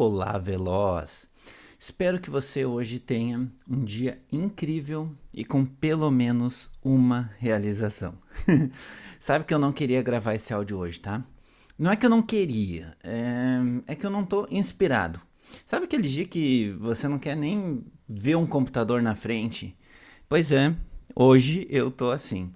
Olá, Veloz! Espero que você hoje tenha um dia incrível e com pelo menos uma realização. Sabe que eu não queria gravar esse áudio hoje, tá? Não é que eu não queria, é, é que eu não tô inspirado. Sabe aquele dia que você não quer nem ver um computador na frente? Pois é, hoje eu tô assim.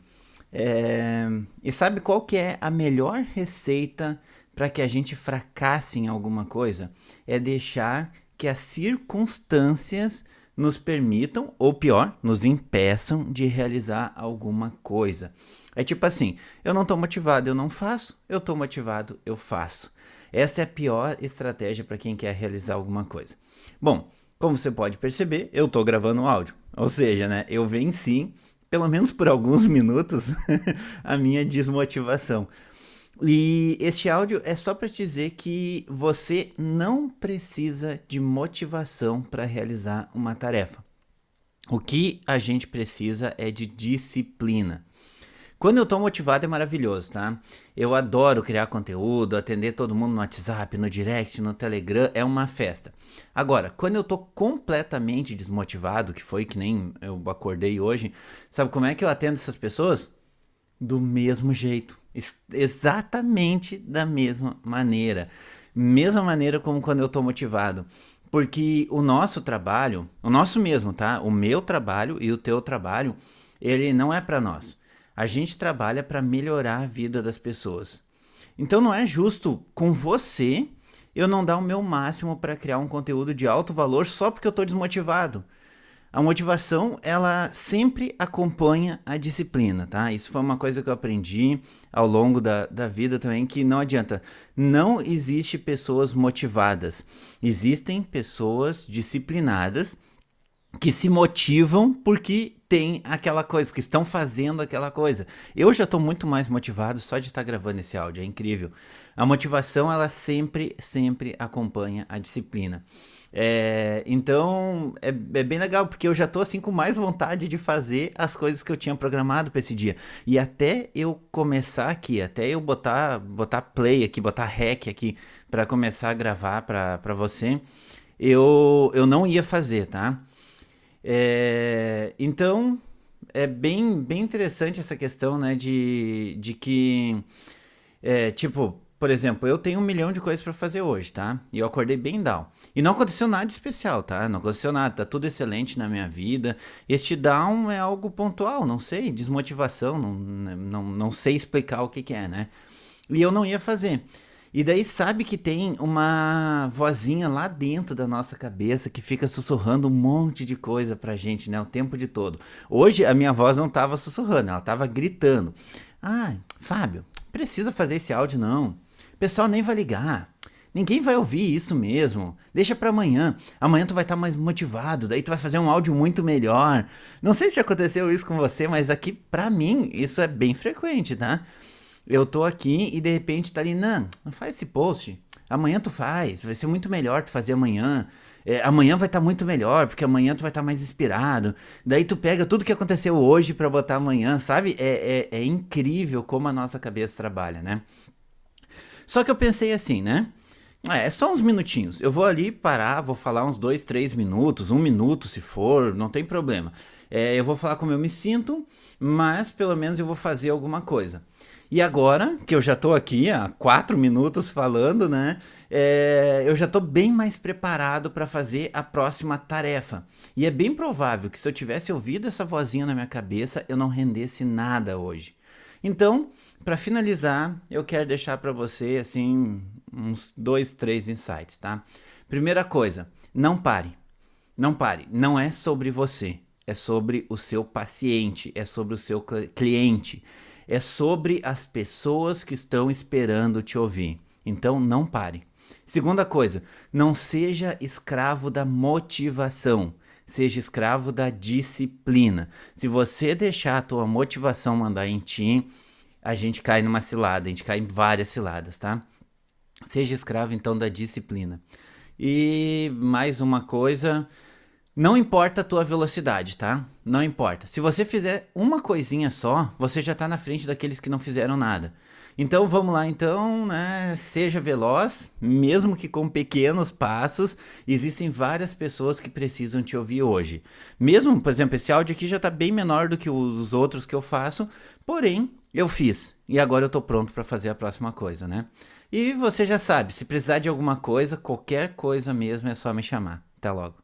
É... E sabe qual que é a melhor receita para que a gente fracasse em alguma coisa é deixar que as circunstâncias nos permitam, ou pior, nos impeçam de realizar alguma coisa. É tipo assim: eu não estou motivado, eu não faço, eu estou motivado, eu faço. Essa é a pior estratégia para quem quer realizar alguma coisa. Bom, como você pode perceber, eu estou gravando um áudio. Ou seja, né, eu venci, pelo menos por alguns minutos, a minha desmotivação. E este áudio é só para te dizer que você não precisa de motivação para realizar uma tarefa. O que a gente precisa é de disciplina. Quando eu tô motivado é maravilhoso, tá? Eu adoro criar conteúdo, atender todo mundo no WhatsApp, no direct, no Telegram, é uma festa. Agora, quando eu tô completamente desmotivado, que foi que nem eu acordei hoje, sabe como é que eu atendo essas pessoas? Do mesmo jeito Exatamente da mesma maneira. Mesma maneira como quando eu estou motivado. Porque o nosso trabalho, o nosso mesmo, tá? O meu trabalho e o teu trabalho, ele não é para nós. A gente trabalha para melhorar a vida das pessoas. Então não é justo com você eu não dar o meu máximo para criar um conteúdo de alto valor só porque eu estou desmotivado. A motivação, ela sempre acompanha a disciplina, tá? Isso foi uma coisa que eu aprendi ao longo da, da vida também, que não adianta. Não existe pessoas motivadas. Existem pessoas disciplinadas que se motivam porque tem aquela coisa, porque estão fazendo aquela coisa. Eu já estou muito mais motivado só de estar tá gravando esse áudio, é incrível. A motivação, ela sempre, sempre acompanha a disciplina. É, então é, é, bem legal, porque eu já tô assim com mais vontade de fazer as coisas que eu tinha programado para esse dia. E até eu começar aqui, até eu botar, botar play aqui, botar rec aqui para começar a gravar para você, eu, eu não ia fazer, tá? É, então é bem, bem interessante essa questão, né? De, de que, é, tipo, por exemplo, eu tenho um milhão de coisas para fazer hoje, tá? E eu acordei bem down. E não aconteceu nada de especial, tá? Não aconteceu nada, tá tudo excelente na minha vida. Este down é algo pontual, não sei, desmotivação, não, não, não sei explicar o que, que é, né? E eu não ia fazer. E daí sabe que tem uma vozinha lá dentro da nossa cabeça que fica sussurrando um monte de coisa pra gente, né? O tempo de todo. Hoje a minha voz não tava sussurrando, ela tava gritando. Ah, Fábio, precisa fazer esse áudio não pessoal nem vai ligar. Ninguém vai ouvir isso mesmo. Deixa para amanhã. Amanhã tu vai estar tá mais motivado, daí tu vai fazer um áudio muito melhor. Não sei se aconteceu isso com você, mas aqui para mim isso é bem frequente, tá? Eu tô aqui e de repente tá ali, não, não faz esse post. Amanhã tu faz, vai ser muito melhor tu fazer amanhã. É, amanhã vai estar tá muito melhor, porque amanhã tu vai estar tá mais inspirado. Daí tu pega tudo que aconteceu hoje para botar amanhã, sabe? É, é, é incrível como a nossa cabeça trabalha, né? Só que eu pensei assim, né? Ah, é só uns minutinhos. Eu vou ali parar, vou falar uns dois, três minutos, um minuto se for, não tem problema. É, eu vou falar como eu me sinto, mas pelo menos eu vou fazer alguma coisa. E agora, que eu já estou aqui há quatro minutos falando, né? É, eu já estou bem mais preparado para fazer a próxima tarefa. E é bem provável que se eu tivesse ouvido essa vozinha na minha cabeça, eu não rendesse nada hoje. Então, para finalizar, eu quero deixar para você assim uns dois, três insights, tá? Primeira coisa, não pare. Não pare. Não é sobre você. É sobre o seu paciente, é sobre o seu cliente, é sobre as pessoas que estão esperando te ouvir. Então não pare. Segunda coisa, não seja escravo da motivação seja escravo da disciplina. Se você deixar a tua motivação mandar em ti, a gente cai numa cilada, a gente cai em várias ciladas, tá? Seja escravo então da disciplina. E mais uma coisa, não importa a tua velocidade, tá? Não importa. Se você fizer uma coisinha só, você já tá na frente daqueles que não fizeram nada. Então vamos lá então, né? Seja veloz, mesmo que com pequenos passos. Existem várias pessoas que precisam te ouvir hoje. Mesmo, por exemplo, esse áudio aqui já está bem menor do que os outros que eu faço, porém eu fiz e agora eu estou pronto para fazer a próxima coisa, né? E você já sabe, se precisar de alguma coisa, qualquer coisa mesmo, é só me chamar. Até logo.